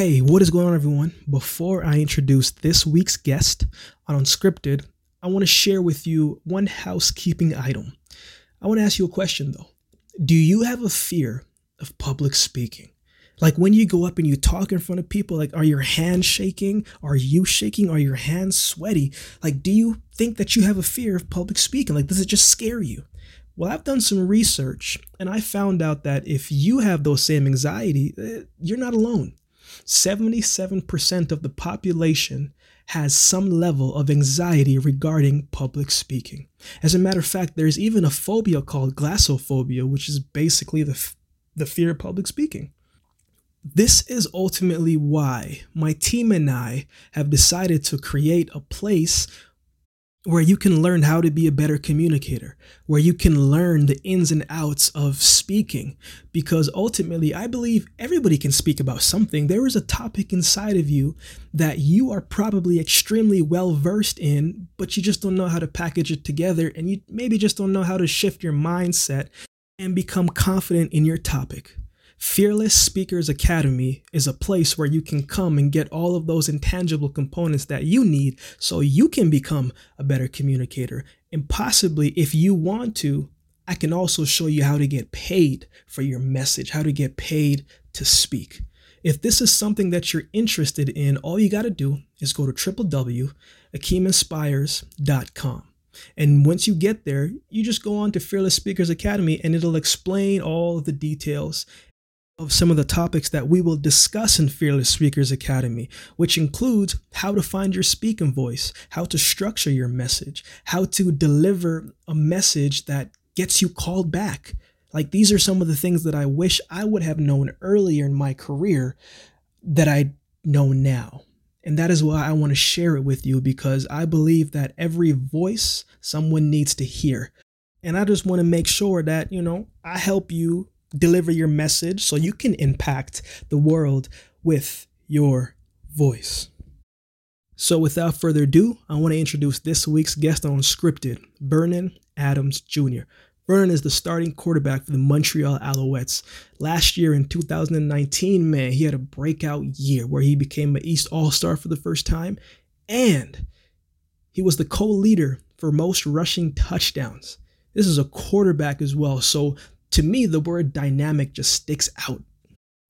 Hey, what is going on, everyone? Before I introduce this week's guest on Unscripted, I want to share with you one housekeeping item. I want to ask you a question though. Do you have a fear of public speaking? Like when you go up and you talk in front of people, like are your hands shaking? Are you shaking? Are your hands sweaty? Like, do you think that you have a fear of public speaking? Like, does it just scare you? Well, I've done some research and I found out that if you have those same anxiety, eh, you're not alone. 77% of the population has some level of anxiety regarding public speaking. As a matter of fact, there's even a phobia called glossophobia, which is basically the, f- the fear of public speaking. This is ultimately why my team and I have decided to create a place where you can learn how to be a better communicator, where you can learn the ins and outs of speaking. Because ultimately, I believe everybody can speak about something. There is a topic inside of you that you are probably extremely well versed in, but you just don't know how to package it together, and you maybe just don't know how to shift your mindset and become confident in your topic. Fearless Speakers Academy is a place where you can come and get all of those intangible components that you need so you can become a better communicator. And possibly, if you want to, I can also show you how to get paid for your message, how to get paid to speak. If this is something that you're interested in, all you got to do is go to www.akeeminspires.com. And once you get there, you just go on to Fearless Speakers Academy and it'll explain all of the details of some of the topics that we will discuss in Fearless Speakers Academy, which includes how to find your speaking voice, how to structure your message, how to deliver a message that gets you called back. Like these are some of the things that I wish I would have known earlier in my career that I know now. And that is why I want to share it with you because I believe that every voice someone needs to hear. And I just want to make sure that, you know, I help you deliver your message so you can impact the world with your voice. So, without further ado, I want to introduce this week's guest on Scripted, Vernon Adams Jr. Vernon is the starting quarterback for the Montreal Alouettes. Last year in 2019, man, he had a breakout year where he became an East All Star for the first time, and he was the co leader for most rushing touchdowns. This is a quarterback as well. So to me, the word dynamic just sticks out.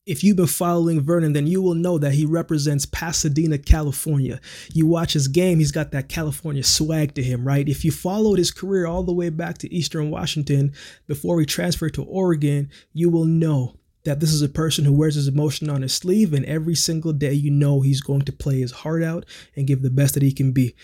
If you've been following Vernon, then you will know that he represents Pasadena, California. You watch his game, he's got that California swag to him, right? If you followed his career all the way back to Eastern Washington before he transferred to Oregon, you will know that this is a person who wears his emotion on his sleeve, and every single day you know he's going to play his heart out and give the best that he can be.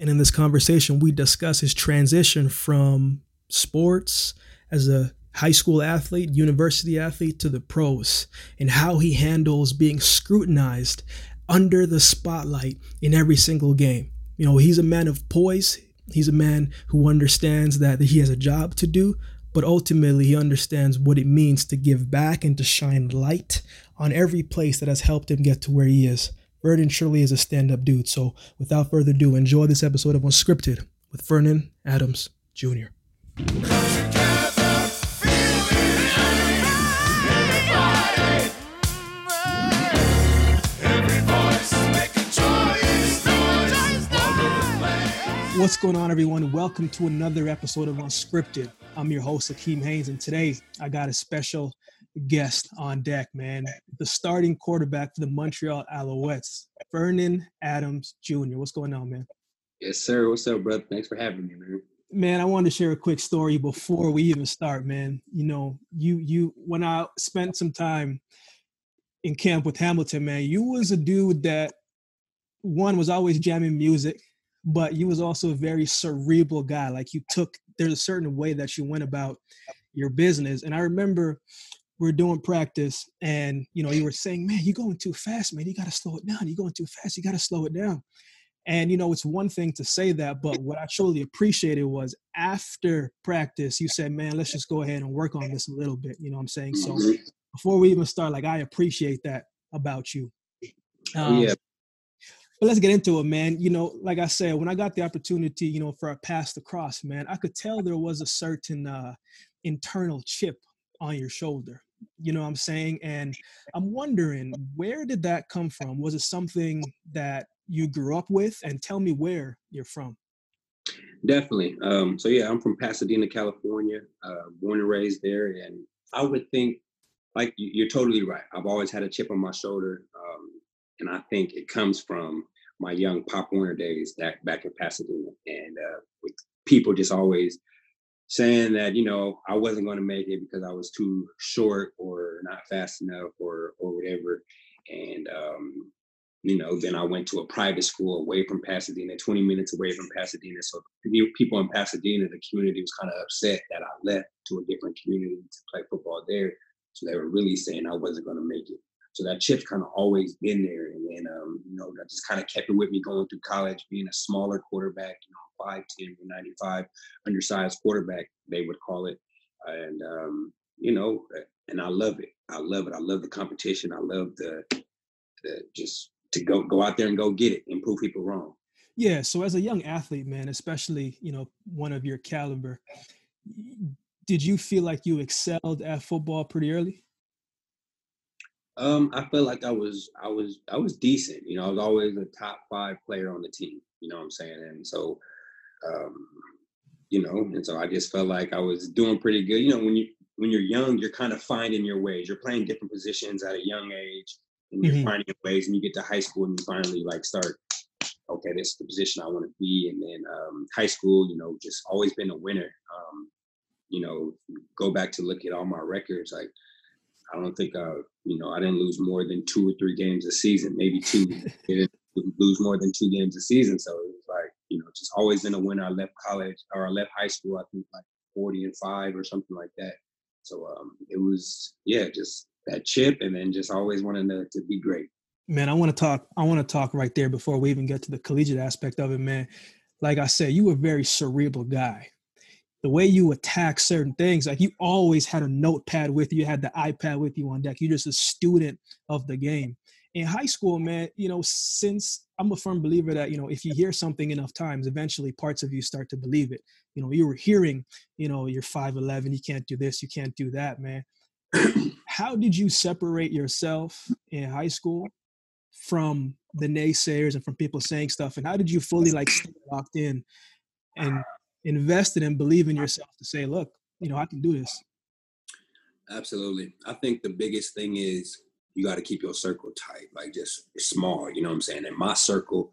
And in this conversation, we discuss his transition from sports as a high school athlete, university athlete to the pros, and how he handles being scrutinized under the spotlight in every single game. You know, he's a man of poise. He's a man who understands that he has a job to do, but ultimately he understands what it means to give back and to shine light on every place that has helped him get to where he is. Vernon surely is a stand up dude. So without further ado, enjoy this episode of Unscripted with Vernon Adams Jr. What's going on, everyone? Welcome to another episode of Unscripted. I'm your host, Akeem Haynes, and today I got a special guest on deck, man. The starting quarterback for the Montreal Alouettes, Vernon Adams Jr. What's going on, man? Yes, sir. What's up, brother? Thanks for having me, man. Man, I wanted to share a quick story before we even start, man. You know, you you when I spent some time in camp with Hamilton, man, you was a dude that one was always jamming music but you was also a very cerebral guy. Like you took there's a certain way that you went about your business. And I remember we are doing practice and you know you were saying man you're going too fast man you got to slow it down you're going too fast you got to slow it down and you know it's one thing to say that but what i truly appreciated was after practice you said man let's just go ahead and work on this a little bit you know what i'm saying so mm-hmm. before we even start like i appreciate that about you um, yeah but let's get into it, man. You know, like I said, when I got the opportunity, you know, for a pass across, man, I could tell there was a certain uh, internal chip on your shoulder. You know what I'm saying? And I'm wondering, where did that come from? Was it something that you grew up with? And tell me where you're from. Definitely. Um, so yeah, I'm from Pasadena, California, uh, born and raised there, and I would think, like you're totally right. I've always had a chip on my shoulder, um, and I think it comes from my young Pop Warner days that back in Pasadena, and uh, with people just always saying that you know I wasn't going to make it because I was too short or not fast enough or or whatever, and um, you know then I went to a private school away from Pasadena, 20 minutes away from Pasadena. So people in Pasadena, the community was kind of upset that I left to a different community to play football there. So they were really saying I wasn't going to make it. So that chip's kind of always been there. And then, um, you know, I just kind of kept it with me going through college, being a smaller quarterback, you know, 5'10, 95, undersized quarterback, they would call it. And, um, you know, and I love it. I love it. I love the competition. I love the, the just to go go out there and go get it and prove people wrong. Yeah. So as a young athlete, man, especially, you know, one of your caliber, did you feel like you excelled at football pretty early? Um, I felt like I was I was I was decent. You know, I was always a top five player on the team. You know what I'm saying? And so, um, you know, and so I just felt like I was doing pretty good. You know, when you when you're young, you're kind of finding your ways. You're playing different positions at a young age, and you're mm-hmm. finding your ways. And you get to high school, and you finally like start. Okay, this is the position I want to be. And then um, high school, you know, just always been a winner. Um, you know, go back to look at all my records, like I don't think uh, you know, I didn't lose more than two or three games a season, maybe two. didn't lose more than two games a season. So it was like, you know, just always in a winner. I left college or I left high school, I think like 40 and five or something like that. So um, it was, yeah, just that chip and then just always wanting to, to be great. Man, I want to talk, I want to talk right there before we even get to the collegiate aspect of it, man. Like I said, you were a very cerebral guy the way you attack certain things, like you always had a notepad with you, you had the iPad with you on deck. You're just a student of the game. In high school, man, you know, since I'm a firm believer that, you know, if you hear something enough times, eventually parts of you start to believe it. You know, you were hearing, you know, you're 5'11, you can't do this, you can't do that, man. How did you separate yourself in high school from the naysayers and from people saying stuff? And how did you fully like stay locked in and invested and believe in yourself to say, look, you know, I can do this. Absolutely. I think the biggest thing is you got to keep your circle tight, like just small, you know what I'm saying? And my circle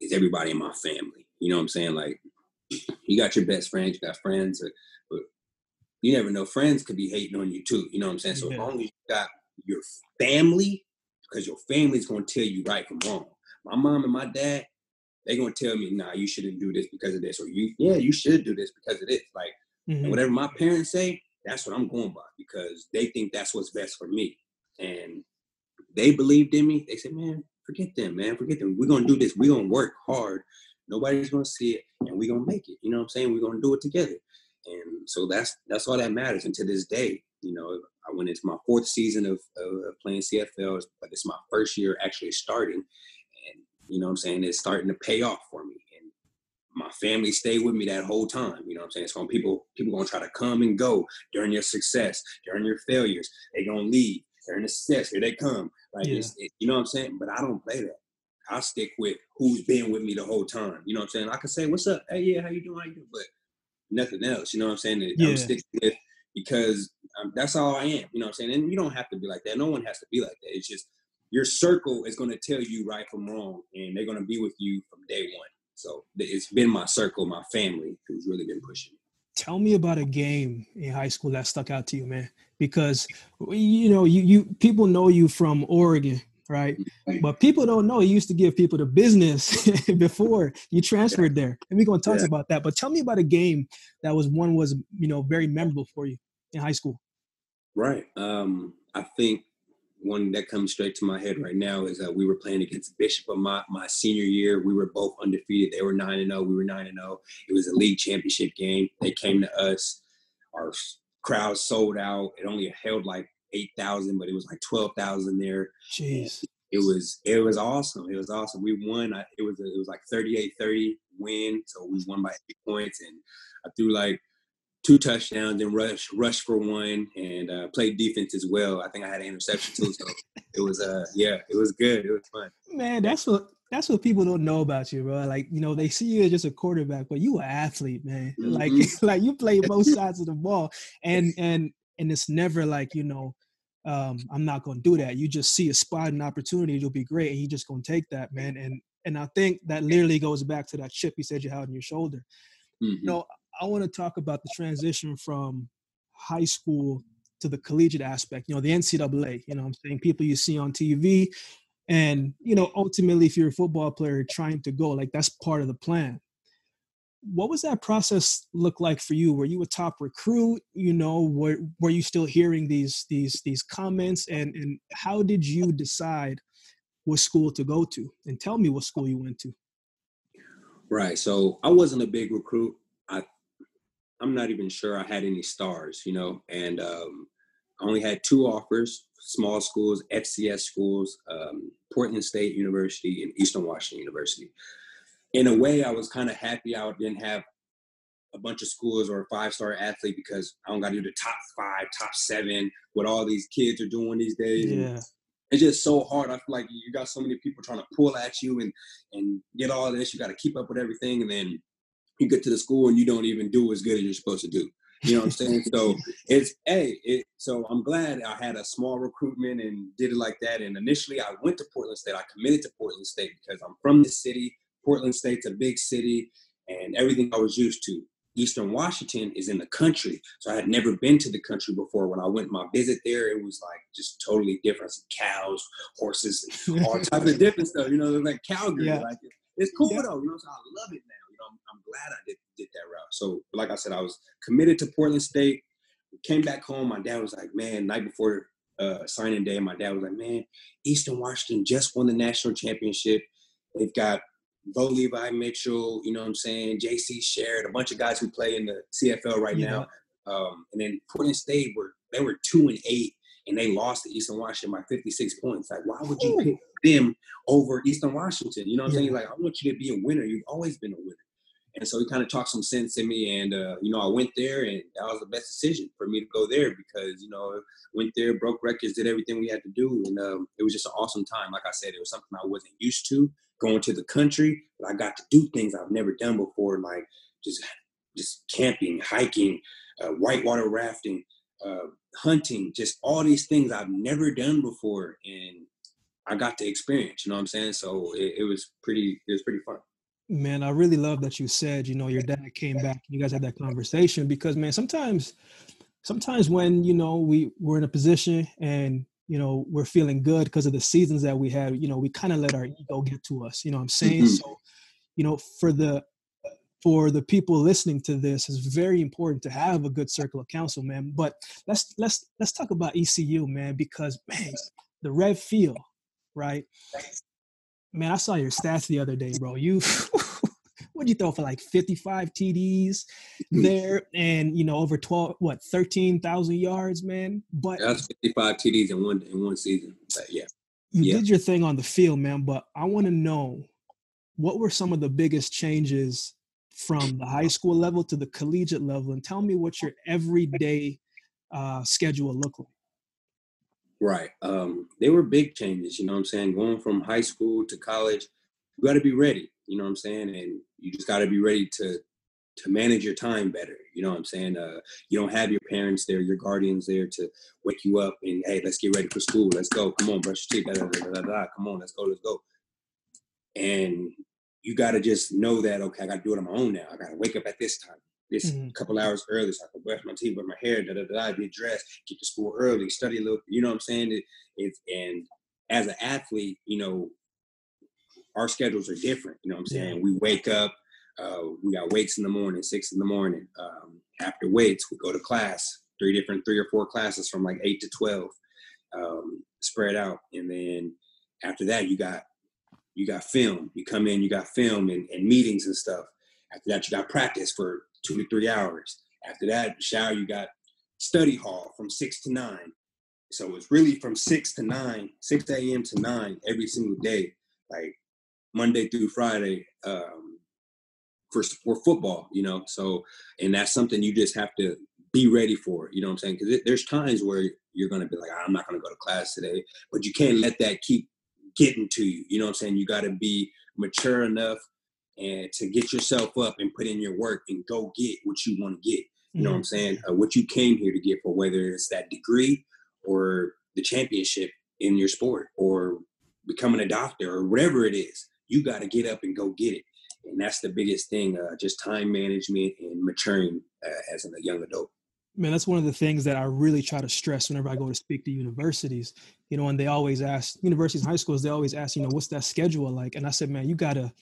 is everybody in my family. You know what I'm saying? Like you got your best friends, you got friends, but you never know. Friends could be hating on you too. You know what I'm saying? So yeah. as long as you got your family, because your family's gonna tell you right from wrong. My mom and my dad, they're gonna tell me, nah, you shouldn't do this because of this, or you, yeah, you should do this because of this. Like mm-hmm. whatever my parents say, that's what I'm going by because they think that's what's best for me. And they believed in me. They said, man, forget them, man, forget them. We're gonna do this. We're gonna work hard. Nobody's gonna see it, and we're gonna make it. You know what I'm saying? We're gonna do it together. And so that's that's all that matters. And to this day, you know, I went into my fourth season of, of playing CFL, but it's my first year actually starting. You know what I'm saying? It's starting to pay off for me. And my family stayed with me that whole time. You know what I'm saying? So people people gonna try to come and go during your success, during your failures. They gonna leave. During the success, here they come. Like yeah. it, you know what I'm saying? But I don't play that. I stick with who's been with me the whole time. You know what I'm saying? I can say, "What's up? Hey, yeah, how you doing? How you doing?" But nothing else. You know what I'm saying? Yeah. I'm sticking with because um, that's all I am. You know what I'm saying? And you don't have to be like that. No one has to be like that. It's just your circle is going to tell you right from wrong, and they're going to be with you from day one. So it's been my circle, my family, who's really been pushing me. Tell me about a game in high school that stuck out to you, man. Because you know, you you people know you from Oregon, right? But people don't know you used to give people the business before you transferred there. And we're gonna talk yeah. about that. But tell me about a game that was one was you know very memorable for you in high school. Right. Um, I think one that comes straight to my head right now is that we were playing against Bishop of my, my senior year. We were both undefeated. They were 9 and 0. We were 9 and 0. It was a league championship game. They came to us. Our crowd sold out. It only held like 8,000, but it was like 12,000 there. Jeez. It was it was awesome. It was awesome. We won. I, it was a, it was like 38-30 win. So we won by eight points and I threw like two touchdowns and rush rush for one and uh, played defense as well. I think I had an interception too. So it was uh yeah, it was good. It was fun. Man, that's what that's what people don't know about you, bro. Like, you know, they see you as just a quarterback, but you an athlete, man. Mm-hmm. Like like you play both sides of the ball. And and and it's never like, you know, um, I'm not gonna do that. You just see a spot and opportunity, it'll be great, and you just gonna take that, man. And and I think that literally goes back to that chip you said you had on your shoulder. Mm-hmm. You know, I want to talk about the transition from high school to the collegiate aspect, you know, the NCAA, you know I'm saying? People you see on TV. And, you know, ultimately, if you're a football player trying to go, like that's part of the plan. What was that process look like for you? Were you a top recruit? You know, were, were you still hearing these these these comments? And and how did you decide what school to go to? And tell me what school you went to. Right. So I wasn't a big recruit. I'm not even sure I had any stars, you know, and um, I only had two offers, small schools, FCS schools, um, Portland State University and Eastern Washington University. In a way, I was kind of happy I didn't have a bunch of schools or a five-star athlete because I don't got to do the top five, top seven, what all these kids are doing these days. Yeah. it's just so hard. I feel like you got so many people trying to pull at you and and get all this. You got to keep up with everything, and then you get to the school and you don't even do as good as you're supposed to do. You know what I'm saying? so it's hey, it, so I'm glad I had a small recruitment and did it like that. And initially, I went to Portland State. I committed to Portland State because I'm from the city. Portland State's a big city, and everything I was used to. Eastern Washington is in the country, so I had never been to the country before. When I went my visit there, it was like just totally different. Cows, horses, all types of different stuff. You know, like Calgary. Yeah. Like it's cool yeah. though. You know, so I love it now. I'm, I'm glad I did, did that route. So, like I said, I was committed to Portland State. Came back home. My dad was like, man, night before uh, signing day, my dad was like, man, Eastern Washington just won the national championship. They've got Bo Levi Mitchell, you know what I'm saying? JC Sherritt, a bunch of guys who play in the CFL right yeah. now. Um, and then Portland State were they were two and eight and they lost to Eastern Washington by 56 points. Like, why would you pick them over Eastern Washington? You know what I'm saying? Like, I want you to be a winner. You've always been a winner. And so he kind of talked some sense in me, and uh, you know, I went there, and that was the best decision for me to go there because you know, went there, broke records, did everything we had to do, and um, it was just an awesome time. Like I said, it was something I wasn't used to going to the country, but I got to do things I've never done before, like just just camping, hiking, uh, whitewater rafting, uh, hunting, just all these things I've never done before, and I got to experience. You know what I'm saying? So it, it was pretty, it was pretty fun. Man, I really love that you said, you know, your dad came back you guys had that conversation because man, sometimes sometimes when, you know, we we're in a position and you know, we're feeling good because of the seasons that we had, you know, we kind of let our ego get to us, you know I'm saying? Mm-hmm. So, you know, for the for the people listening to this, it's very important to have a good circle of counsel, man. But let's let's let's talk about ECU, man, because man, the red field, right? Man, I saw your stats the other day, bro. You what'd you throw for like 55 TDs mm. there and you know over 12 what 13,000 yards, man. But that's 55 TDs in one in one season. But yeah. You yeah. did your thing on the field, man, but I want to know what were some of the biggest changes from the high school level to the collegiate level and tell me what your everyday uh, schedule looked like. Right. Um, they were big changes, you know what I'm saying? Going from high school to college, you got to be ready, you know what I'm saying? And you just got to be ready to to manage your time better. You know what I'm saying? Uh, you don't have your parents there, your guardians there to wake you up and hey, let's get ready for school. Let's go. Come on, brush your teeth. Come on, let's go. Let's go. And you got to just know that okay, I got to do it on my own now. I got to wake up at this time this mm-hmm. couple hours early so I can brush my teeth, brush my hair, da da da, get dressed, get to school early, study a little. You know what I'm saying? It, it's and as an athlete, you know, our schedules are different. You know what I'm saying? Yeah. We wake up, uh, we got weights in the morning, six in the morning. Um, after weights, we go to class, three different, three or four classes from like eight to twelve, um, spread out, and then after that, you got you got film. You come in, you got film and, and meetings and stuff. After that, you got practice for two to three hours. After that, shower, you got study hall from six to nine. So it's really from six to nine, 6 a.m. to nine every single day, like Monday through Friday, um, for for football, you know. So, and that's something you just have to be ready for. You know what I'm saying? Because there's times where you're going to be like, I'm not going to go to class today, but you can't let that keep getting to you. You know what I'm saying? You got to be mature enough and to get yourself up and put in your work and go get what you want to get. You know what I'm mm-hmm. saying? Uh, what you came here to get for whether it's that degree or the championship in your sport or becoming a doctor or whatever it is. You got to get up and go get it. And that's the biggest thing, uh, just time management and maturing uh, as a young adult. Man, that's one of the things that I really try to stress whenever I go to speak to universities. You know, and they always ask universities and high schools, they always ask, you know, what's that schedule like? And I said, man, you gotta,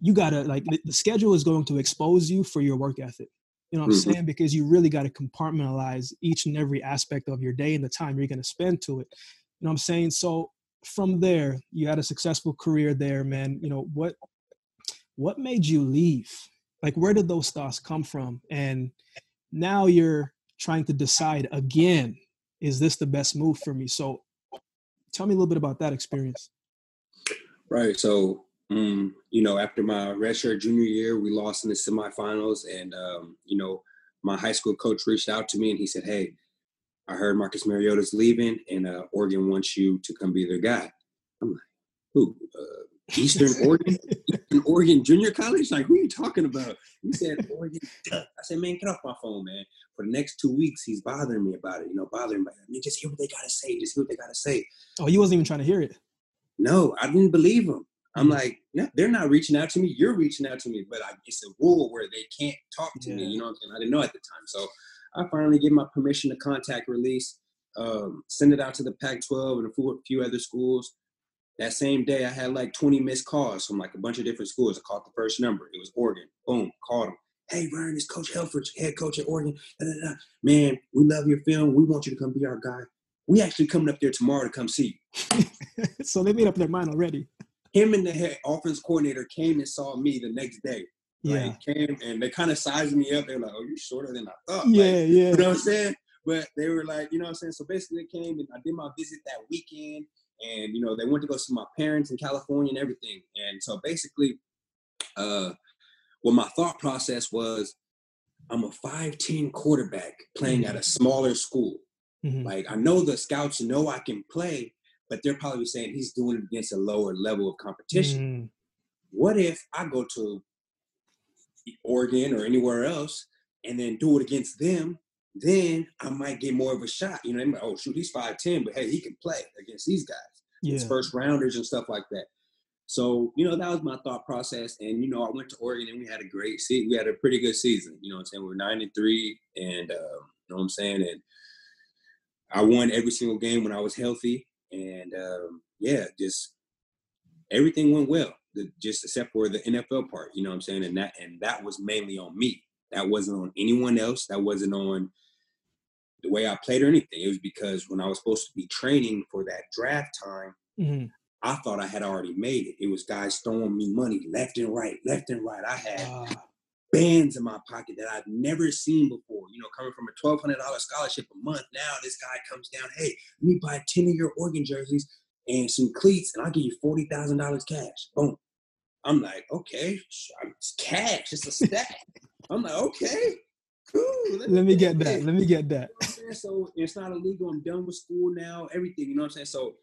you gotta like the, schedule is going to expose you for your work ethic. You know what I'm mm-hmm. saying? Because you really got to compartmentalize each and every aspect of your day and the time you're going to spend to it. You know what I'm saying? So from there, you had a successful career there, man. You know what? What made you leave? Like, where did those thoughts come from? And now you're trying to decide again: is this the best move for me? So, tell me a little bit about that experience. Right. So um, you know, after my redshirt junior year, we lost in the semifinals, and um, you know, my high school coach reached out to me and he said, "Hey, I heard Marcus Mariota's leaving, and uh, Oregon wants you to come be their guy." I'm like, "Who? Uh, Eastern Oregon? Eastern Oregon Junior College? Like, who are you talking about?" He said, "Oregon." I said, "Man, get off my phone, man." For the next two weeks, he's bothering me about it. You know, bothering me. I mean, just hear what they gotta say. Just hear what they gotta say. Oh, he wasn't even trying to hear it. No, I didn't believe him. I'm like, no, they're not reaching out to me. You're reaching out to me, but I, it's a rule where they can't talk to yeah. me. You know what I'm saying? I didn't know at the time. So I finally get my permission to contact release, um, send it out to the Pac-12 and a few other schools. That same day, I had like 20 missed calls from like a bunch of different schools. I called the first number. It was Oregon. Boom, called them. Hey, Ryan, it's Coach Helfrich, head coach at Oregon. Da, da, da. Man, we love your film. We want you to come be our guy. We actually coming up there tomorrow to come see you. so they made up their mind already him and the head offense coordinator came and saw me the next day. Yeah. Like, came and they kind of sized me up. They're like, "Oh, you're shorter than I thought." Yeah, like, yeah. You know what I'm saying? But they were like, you know what I'm saying? So basically, they came and I did my visit that weekend, and you know they went to go see my parents in California and everything. And so basically, uh, what my thought process was, I'm a 5'10 quarterback playing mm-hmm. at a smaller school. Mm-hmm. Like I know the scouts know I can play, but they're probably saying he's doing it against a lower level of competition. Mm. What if I go to Oregon or anywhere else and then do it against them? Then I might get more of a shot. You know, oh shoot, he's five ten, but hey, he can play against these guys. Yeah. It's first rounders and stuff like that. So, you know, that was my thought process. And, you know, I went to Oregon and we had a great season. We had a pretty good season. You know what I'm saying? We were nine and three and um, you know what I'm saying? And I won every single game when I was healthy and um, yeah, just everything went well. The, just except for the NFL part, you know what I'm saying, and that and that was mainly on me. That wasn't on anyone else. That wasn't on the way I played or anything. It was because when I was supposed to be training for that draft time, mm-hmm. I thought I had already made it. It was guys throwing me money left and right, left and right. I had uh, bands in my pocket that I've never seen before. You know, coming from a twelve hundred dollar scholarship a month, now this guy comes down, hey, let me buy ten of your Oregon jerseys and some cleats, and I'll give you forty thousand dollars cash. Boom. I'm like, okay, it's cash, it's a stack. I'm like, okay, cool. Let, let me get that. Let me get that. You know so it's not illegal. I'm done with school now. Everything. You know what I'm saying? So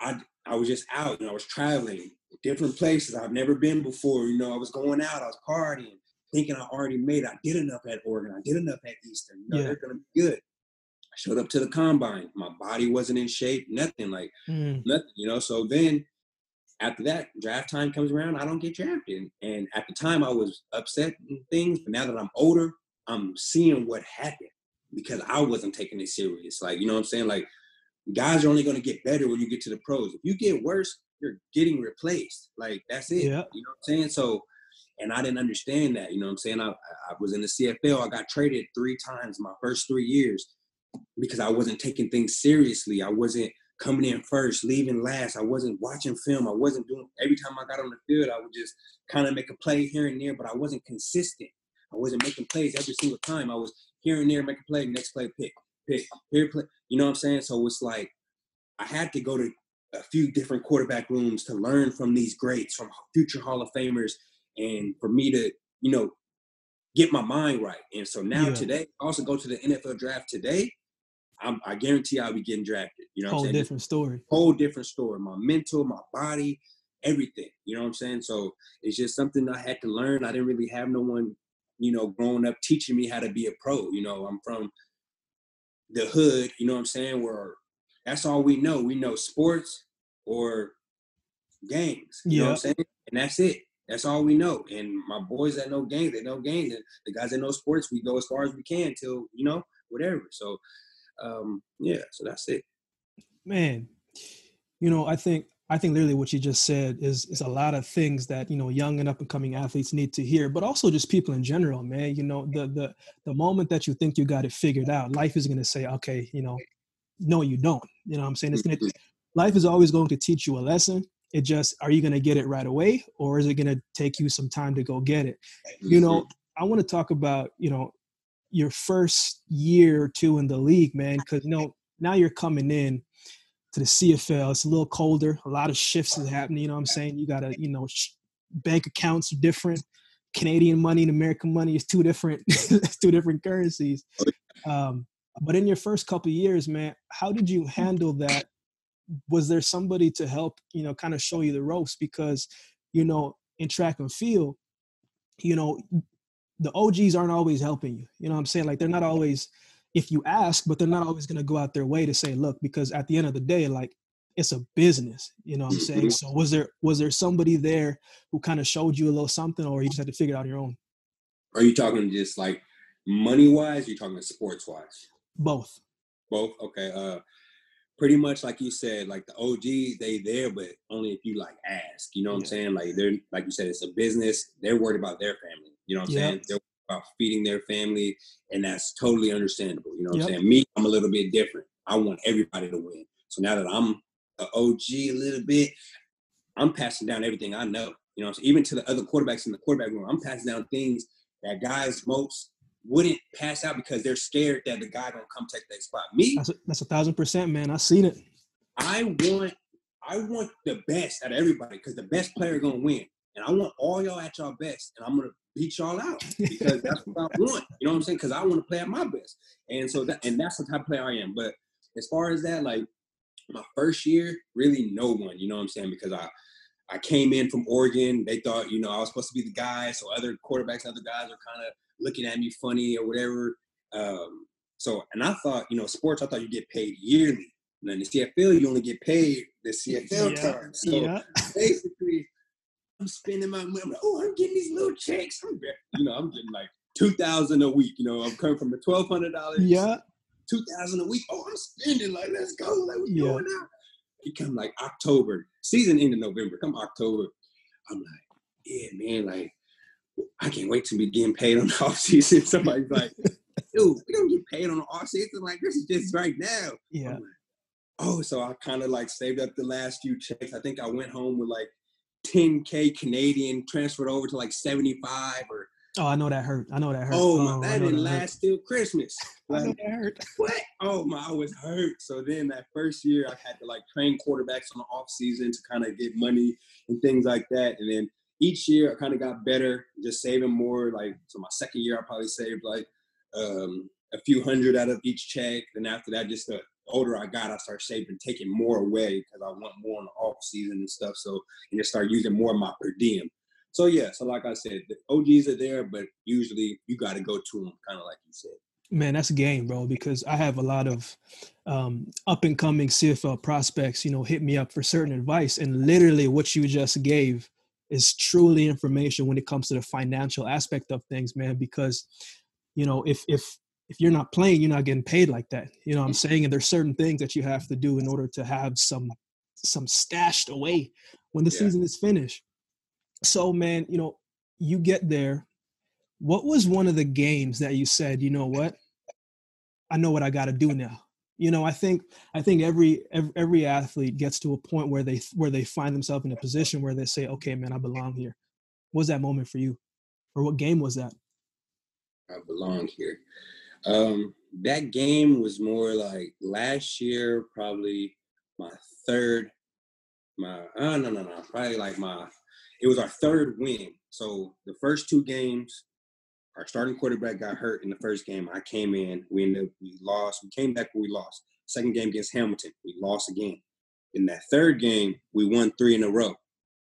I I was just out and I was traveling different places I've never been before. You know, I was going out, I was partying thinking I already made it. I did enough at Oregon. I did enough at Eastern. You know, yeah. they're gonna be good. I showed up to the combine. My body wasn't in shape, nothing like mm. nothing, you know. So then after that, draft time comes around, I don't get drafted. And at the time I was upset and things, but now that I'm older, I'm seeing what happened because I wasn't taking it serious. Like, you know what I'm saying? Like guys are only gonna get better when you get to the pros. If you get worse, you're getting replaced. Like that's it. Yeah. You know what I'm saying? So and I didn't understand that. You know what I'm saying? I, I was in the CFL. I got traded three times my first three years because I wasn't taking things seriously. I wasn't coming in first, leaving last. I wasn't watching film. I wasn't doing every time I got on the field, I would just kind of make a play here and there, but I wasn't consistent. I wasn't making plays every single time. I was here and there, make a play, next play, pick, pick, here, play. You know what I'm saying? So it's like I had to go to a few different quarterback rooms to learn from these greats, from future Hall of Famers, and for me to you know, get my mind right. And so now yeah. today, I also go to the NFL draft today. I'm, i guarantee I'll be getting drafted. You know, whole saying? different story. Whole different story. My mental, my body, everything. You know what I'm saying? So it's just something I had to learn. I didn't really have no one, you know, growing up teaching me how to be a pro. You know, I'm from the hood. You know what I'm saying? Where that's all we know. We know sports or gangs. You yeah. know what I'm saying? And that's it. That's all we know. And my boys that know gangs, they know gangs. And the guys that know sports, we go as far as we can till, you know, whatever. So um, yeah, so that's it. Man, you know, I think I think literally what you just said is is a lot of things that you know young and up and coming athletes need to hear, but also just people in general, man. You know, the the the moment that you think you got it figured out, life is going to say, okay, you know, no, you don't. You know, what I'm saying it's going to life is always going to teach you a lesson. It just are you going to get it right away, or is it going to take you some time to go get it? You know, I want to talk about you know your first year or two in the league, man, because you know now you're coming in to the CFL. It's a little colder. A lot of shifts is happening. You know what I'm saying? You gotta, you know, sh- bank accounts are different. Canadian money and American money is two different, two different currencies. Um, but in your first couple years, man, how did you handle that? Was there somebody to help, you know, kind of show you the ropes? Because, you know, in track and field, you know, the OGs aren't always helping you. You know what I'm saying? Like they're not always if you ask, but they're not always going to go out their way to say, look, because at the end of the day, like it's a business, you know what I'm saying? Mm-hmm. So was there was there somebody there who kind of showed you a little something or you just had to figure it out on your own? Are you talking just like money wise? you talking sports wise? Both. Both. Okay. Uh pretty much like you said, like the OGs, they there, but only if you like ask. You know what yeah. I'm saying? Like they're like you said, it's a business. They're worried about their family. You know what I'm yep. saying? They're about feeding their family, and that's totally understandable. You know what yep. I'm saying? Me, I'm a little bit different. I want everybody to win. So now that I'm an OG a little bit, I'm passing down everything I know. You know, so even to the other quarterbacks in the quarterback room, I'm passing down things that guys most wouldn't pass out because they're scared that the guy gonna come take that spot. Me, that's a, that's a thousand percent, man. I seen it. I want, I want the best out of everybody because the best player gonna win, and I want all y'all at y'all best, and I'm gonna beat y'all out because that's what I want. You know what I'm saying? Because I want to play at my best, and so that and that's the type of player I am. But as far as that, like my first year, really no one. You know what I'm saying? Because I I came in from Oregon. They thought you know I was supposed to be the guy, so other quarterbacks, and other guys are kind of looking at me funny or whatever. Um, so and I thought you know sports, I thought you get paid yearly. And then the CFL, you only get paid the CFL yeah, time. So yeah. basically, I'm spending my money. I'm like, oh, I'm getting these little checks. I'm, you know, I'm getting like two thousand a week. You know, I'm coming from the twelve hundred dollars. Yeah. Two thousand a week. Oh, I'm spending like, let's go. Like, what's yeah. going on? It come like October, season end of November. Come October, I'm like, yeah, man, like, I can't wait to be getting paid on the off season. Somebody's like, dude, we don't get paid on the off season. Like, this is just right now. Yeah. Like, oh, so I kind of like saved up the last few checks. I think I went home with like 10k Canadian transferred over to like 75 or Oh, I know that hurt. I know that hurt. Oh, my, oh, that didn't that last till Christmas. Like, I know that hurt. What? Oh my, I was hurt. So then that first year, I had to like train quarterbacks on the off season to kind of get money and things like that. And then each year, I kind of got better, just saving more. Like so, my second year, I probably saved like um, a few hundred out of each check. And after that, just the older I got, I started saving, taking more away because I want more in the off season and stuff. So and just start using more of my per diem. So yeah, so like I said, the OGs are there, but usually you got to go to them, kind of like you said. Man, that's a game, bro. Because I have a lot of um, up and coming CFL prospects, you know, hit me up for certain advice, and literally what you just gave is truly information when it comes to the financial aspect of things, man. Because you know, if if if you're not playing, you're not getting paid like that. You know what I'm mm-hmm. saying? And there's certain things that you have to do in order to have some some stashed away when the yeah. season is finished. So man, you know, you get there. What was one of the games that you said, you know what? I know what I got to do now. You know, I think I think every, every athlete gets to a point where they where they find themselves in a position where they say, "Okay, man, I belong here." What was that moment for you? Or what game was that? I belong here. Um, that game was more like last year, probably my third, my oh no no no, probably like my it was our third win. So the first two games, our starting quarterback got hurt in the first game. I came in, we ended up, we lost. We came back, we lost. Second game against Hamilton, we lost again. In that third game, we won three in a row.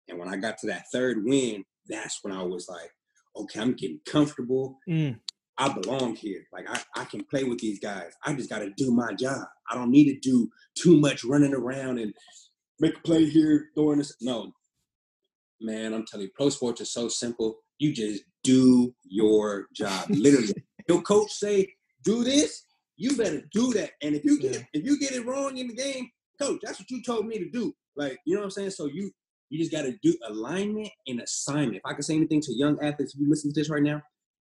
And when I got to that third win, that's when I was like, okay, I'm getting comfortable. Mm. I belong here. Like I, I can play with these guys. I just got to do my job. I don't need to do too much running around and make a play here, throwing this. No, man, I'm telling you, pro sports is so simple. You just do your job. Literally, your coach say, "Do this." You better do that. And if you get yeah. if you get it wrong in the game, coach, that's what you told me to do. Like, you know what I'm saying? So you you just got to do alignment and assignment. If I can say anything to young athletes, if you listen to this right now,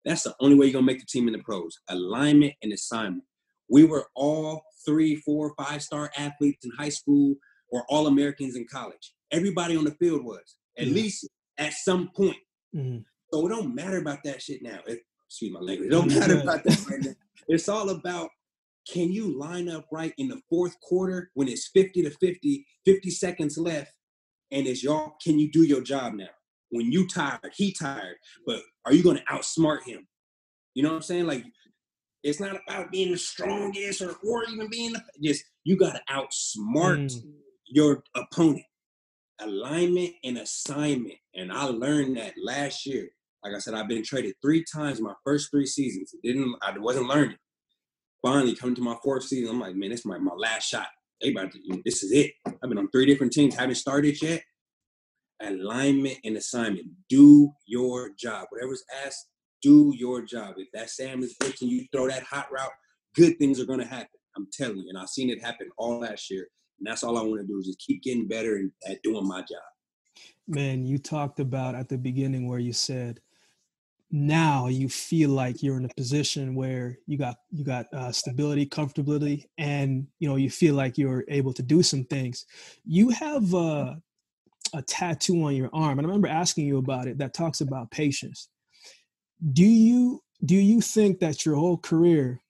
that's the only way you're gonna make the team in the pros. Alignment and assignment. We were all three, four, five star athletes in high school or all Americans in college. Everybody on the field was at mm-hmm. least at some point. Mm-hmm. So it don't matter about that shit now. It, excuse my language. It don't matter about that right now. It's all about can you line up right in the fourth quarter when it's 50 to 50, 50 seconds left, and it's y'all, can you do your job now? When you tired, he tired, but are you gonna outsmart him? You know what I'm saying? Like it's not about being the strongest or, or even being the just you gotta outsmart mm. your opponent. Alignment and assignment. And I learned that last year. Like I said, I've been traded three times my first three seasons. It didn't I wasn't learning. Finally coming to my fourth season, I'm like, man, this is my, my last shot. To, this is it. I've been on three different teams, haven't started yet. Alignment and assignment. Do your job. Whatever's asked, do your job. If that Sam is blitzing, you throw that hot route, good things are gonna happen. I'm telling you. And I've seen it happen all last year. And that's all I want to do is just keep getting better at doing my job. Man, you talked about at the beginning where you said now you feel like you're in a position where you got you got uh, stability comfortability and you know you feel like you're able to do some things. You have a tattoo on your arm and i remember asking you about it that talks about patience. Do you do you think that your whole career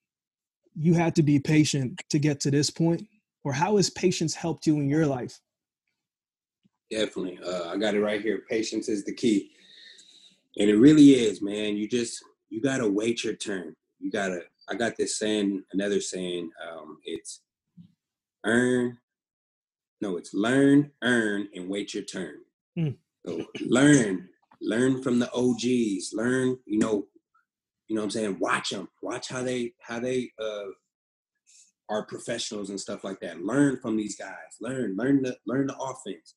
you had to be patient to get to this point or how has patience helped you in your life definitely uh, i got it right here patience is the key and it really is, man. You just you gotta wait your turn. You gotta. I got this saying, another saying. Um, it's earn. No, it's learn, earn, and wait your turn. Mm. So learn, learn from the OGs. Learn, you know, you know what I'm saying. Watch them. Watch how they how they uh, are professionals and stuff like that. Learn from these guys. Learn, learn the learn the offense.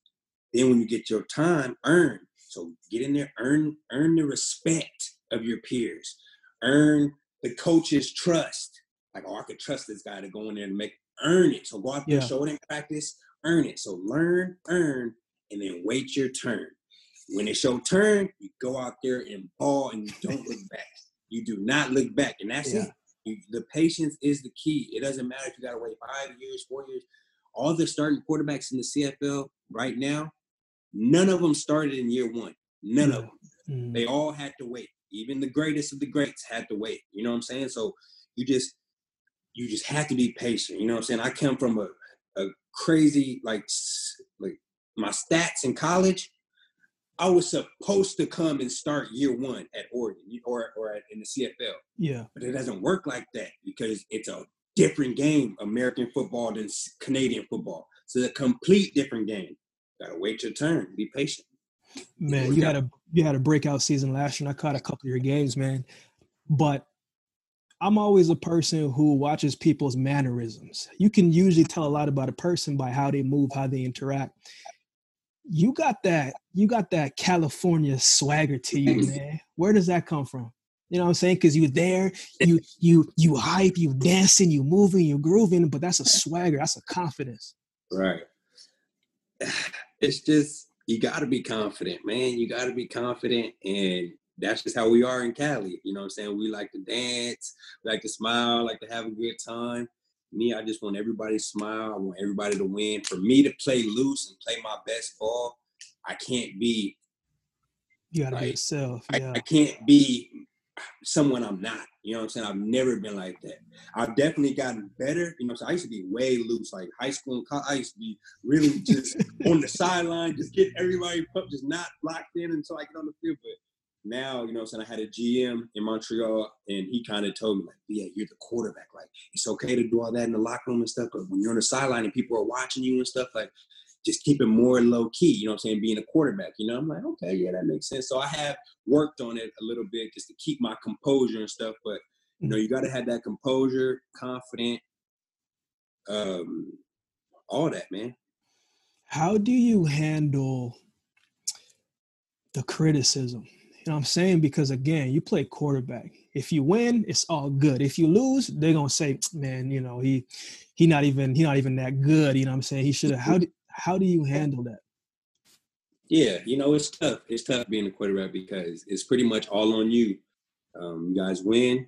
Then when you get your time, earn. So get in there, earn earn the respect of your peers, earn the coach's trust. Like, oh, I could trust this guy to go in there and make earn it. So go out there, yeah. show it in practice, earn it. So learn, earn, and then wait your turn. When it's your turn, you go out there and ball and you don't look back. You do not look back. And that's yeah. it. You, the patience is the key. It doesn't matter if you got to wait five years, four years. All the starting quarterbacks in the CFL right now, None of them started in year one. None of them. Mm-hmm. They all had to wait. Even the greatest of the greats had to wait. You know what I'm saying? So you just you just have to be patient. You know what I'm saying? I come from a, a crazy like like my stats in college. I was supposed to come and start year one at Oregon or or at, in the CFL. Yeah, but it doesn't work like that because it's a different game, American football than Canadian football. So it's a complete different game gotta wait your turn. Be patient. Man, you had a you had a breakout season last year, and I caught a couple of your games, man. But I'm always a person who watches people's mannerisms. You can usually tell a lot about a person by how they move, how they interact. You got that, you got that California swagger to you, man. Where does that come from? You know what I'm saying? Because you're there, you you you hype, you dancing, you moving, you grooving, but that's a swagger, that's a confidence. Right it's just you got to be confident, man. You got to be confident, and that's just how we are in Cali. You know what I'm saying? We like to dance, we like to smile, like to have a good time. Me, I just want everybody to smile. I want everybody to win. For me to play loose and play my best ball, I can't be. You gotta like, be yourself. Yeah. I, I can't be. someone I'm not. You know what I'm saying? I've never been like that. I've definitely gotten better. You know, so I used to be way loose, like high school. I used to be really just on the sideline, just get everybody pumped, just not locked in until I get on the field. But now, you know, I'm saying I had a GM in Montreal, and he kind of told me like, "Yeah, you're the quarterback. Like, it's okay to do all that in the locker room and stuff, but when you're on the sideline and people are watching you and stuff, like, just keep it more low key. You know, what I'm saying being a quarterback. You know, I'm like, okay, yeah, that makes sense. So I have worked on it a little bit just to keep my composure and stuff. But you know, you got to have that composure, confident, um, all that, man. How do you handle the criticism? You know what I'm saying? Because again, you play quarterback. If you win, it's all good. If you lose, they're gonna say, man, you know, he he not even he not even that good. You know what I'm saying? He should have how do how do you handle that? Yeah, you know, it's tough. It's tough being a quarterback because it's pretty much all on you. Um, you guys win,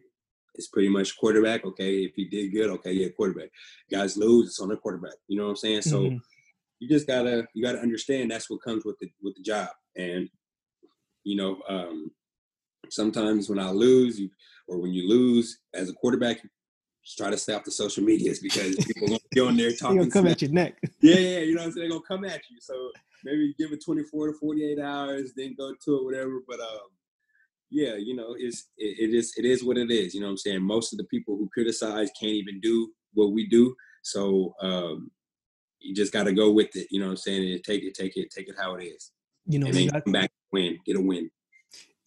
it's pretty much quarterback. Okay, if you did good, okay, yeah, quarterback. Guys lose, it's on the quarterback. You know what I'm saying? So mm-hmm. you just gotta you gotta understand that's what comes with the with the job. And you know, um, sometimes when I lose, you, or when you lose as a quarterback, just try to stay off the social medias because people gonna be on there talking. They're gonna come at your neck. Yeah, yeah, you know what I'm saying? They're gonna come at you. So maybe give it 24 to 48 hours, then go to it, whatever. But um, yeah, you know, it's it, it is it is what it is. You know what I'm saying? Most of the people who criticize can't even do what we do. So um, you just got to go with it. You know what I'm saying? And take it, take it, take it how it is. You know, and then got, come back, win, get a win.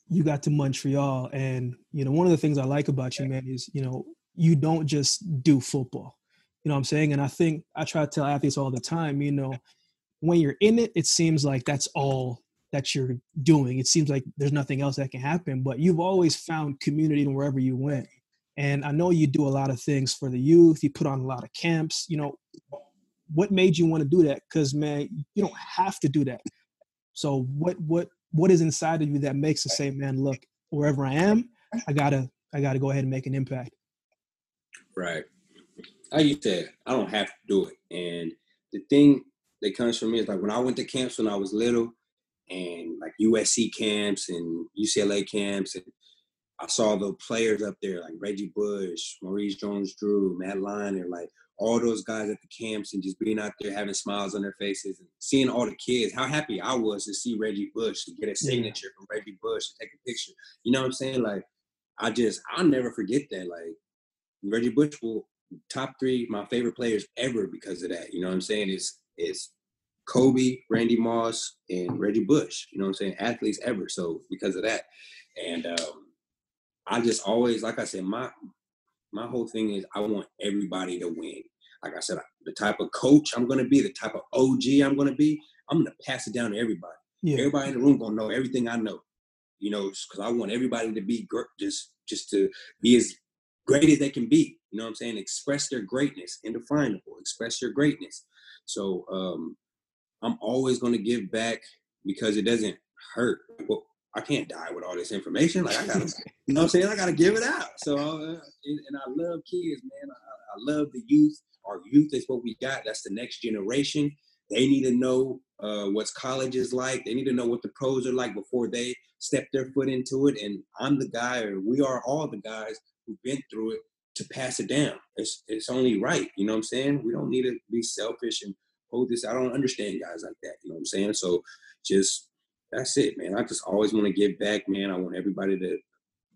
You got to Montreal, and you know one of the things I like about you, man, is you know you don't just do football. You know what I'm saying? And I think I try to tell athletes all the time, you know, when you're in it, it seems like that's all that you're doing. It seems like there's nothing else that can happen, but you've always found community wherever you went. And I know you do a lot of things for the youth. You put on a lot of camps. You know, what made you want to do that? Because man, you don't have to do that. So what what what is inside of you that makes us say, man, look, wherever I am, I gotta I gotta go ahead and make an impact. Right. Like you said, I don't have to do it. And the thing that comes from me is like when I went to camps when I was little and like USC camps and UCLA camps and I saw the players up there like Reggie Bush, Maurice Jones-Drew, Matt Leinart, like all those guys at the camps and just being out there having smiles on their faces and seeing all the kids, how happy I was to see Reggie Bush, to get a signature from Reggie Bush, to take a picture. You know what I'm saying? Like, I just, I'll never forget that. Like, Reggie Bush will top three my favorite players ever because of that. You know what I'm saying? It's, it's Kobe, Randy Moss, and Reggie Bush. You know what I'm saying? Athletes ever. So because of that, and um, I just always, like I said, my my whole thing is I want everybody to win. Like I said, the type of coach I'm going to be, the type of OG I'm going to be, I'm going to pass it down to everybody. Yeah. Everybody in the room going to know everything I know. You know, because I want everybody to be just just to be as great as they can be. You know what I'm saying? Express their greatness, indefinable. Express your greatness. So um, I'm always going to give back because it doesn't hurt. I can't die with all this information. Like I gotta, you know what I'm saying? I gotta give it out. So, uh, and, and, I love kids, man. I, I, love the youth. Our youth is what we got. That's the next generation. They need to know uh, what's college is like. They need to know what the pros are like before they step their foot into it. And I'm the guy, or we are all the guys who've been through it to pass it down. It's it's only right. You know what I'm saying? We don't need to be selfish and hold this. I don't understand guys like that. You know what I'm saying? So just that's it, man. I just always want to give back, man. I want everybody to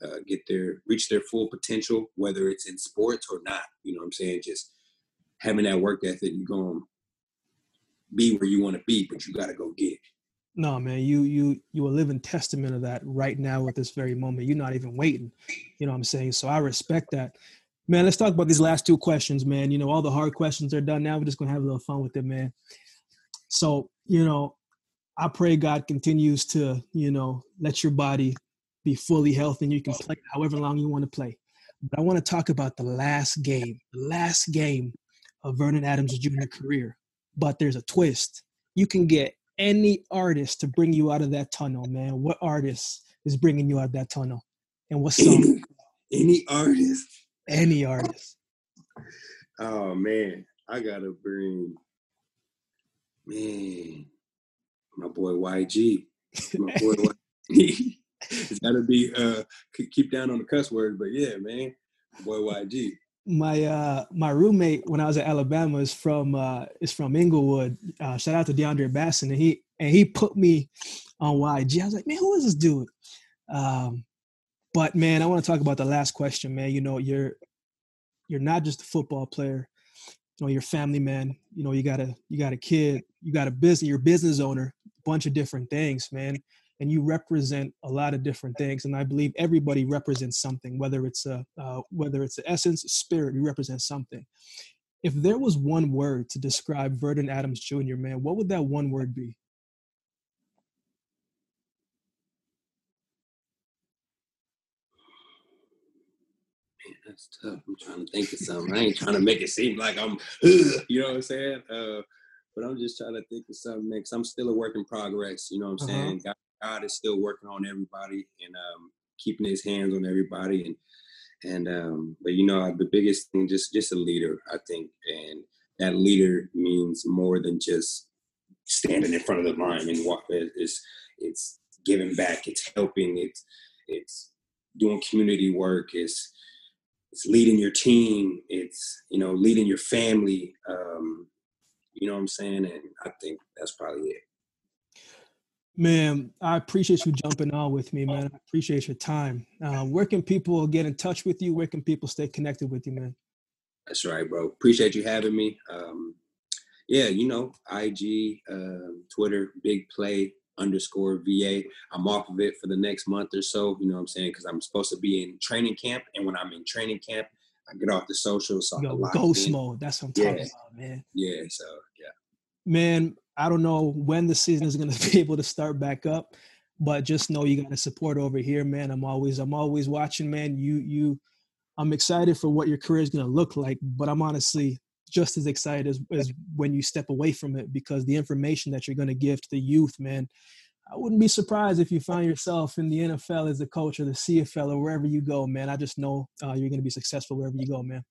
uh, get their reach their full potential, whether it's in sports or not. You know what I'm saying? Just having that work ethic, you're gonna be where you want to be, but you got to go get it. No, man, you you you are living testament of that right now at this very moment. You're not even waiting. You know what I'm saying? So I respect that. Man, let's talk about these last two questions, man. You know, all the hard questions are done now. We're just gonna have a little fun with it, man. So, you know, I pray God continues to, you know, let your body be fully healthy and you can play however long you want to play. But I want to talk about the last game, the last game of Vernon Adams' junior career. But there's a twist. You can get any artist to bring you out of that tunnel, man. What artist is bringing you out of that tunnel? And what song? Any, any artist. Any artist. Oh man, I gotta bring man, my boy YG. My boy YG. it's gotta be uh keep down on the cuss words, but yeah, man, boy YG. My uh my roommate when I was at Alabama is from uh is from Inglewood. Uh, shout out to DeAndre Basson, and he and he put me on YG. I was like, man, who is this dude? Um, but man, I want to talk about the last question, man. You know, you're you're not just a football player. You know, you're family man. You know, you got a you got a kid, you got a business, you're a business owner, bunch of different things, man. And you represent a lot of different things. And I believe everybody represents something, whether it's a uh, whether it's the essence, spirit, you represent something. If there was one word to describe Vernon Adams Jr., man, what would that one word be? That's tough. I'm trying to think of something. I ain't trying to make it seem like I'm, you know what I'm saying? Uh, but I'm just trying to think of something next. I'm still a work in progress. You know what I'm uh-huh. saying? God, God, is still working on everybody and um, keeping His hands on everybody. And and um, but you know the biggest thing, just just a leader, I think, and that leader means more than just standing in front of the line and walk. It's it's giving back. It's helping. It's it's doing community work. It's it's leading your team it's you know leading your family um you know what i'm saying? And i think that's probably it. Man i appreciate you jumping on with me man. I appreciate your time. Uh, where can people get in touch with you? Where can people stay connected with you man? That's right bro. Appreciate you having me. Um yeah you know ig uh, twitter big play underscore VA. I'm off of it for the next month or so, you know what I'm saying? Because I'm supposed to be in training camp. And when I'm in training camp, I get off the social. So Yo, ghost in. mode. That's what I'm talking yeah. about, man. Yeah. So, yeah. Man, I don't know when the season is going to be able to start back up, but just know you got to support over here, man. I'm always, I'm always watching, man. You, you, I'm excited for what your career is going to look like, but I'm honestly just as excited as, as when you step away from it because the information that you're going to give to the youth, man, I wouldn't be surprised if you find yourself in the NFL as a coach or the CFL or wherever you go, man. I just know uh, you're going to be successful wherever you go, man.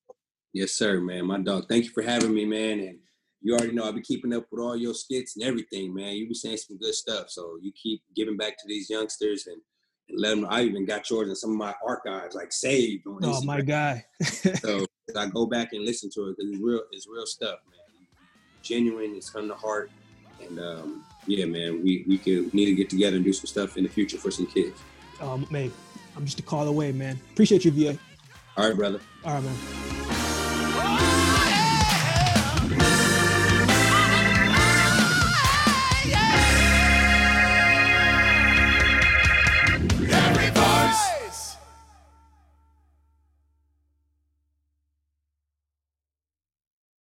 Yes, sir, man. My dog. Thank you for having me, man. And you already know I've been keeping up with all your skits and everything, man. You be saying some good stuff, so you keep giving back to these youngsters and, and let them. I even got yours in some of my archives, like saved on Oh, my guy. so I go back and listen to it because it's real. It's real stuff, man. Genuine. It's from the heart. And um, yeah, man, we we could need to get together and do some stuff in the future for some kids. Um, man, I'm just a call away, man. Appreciate you, VA. All right, brother. All right, man.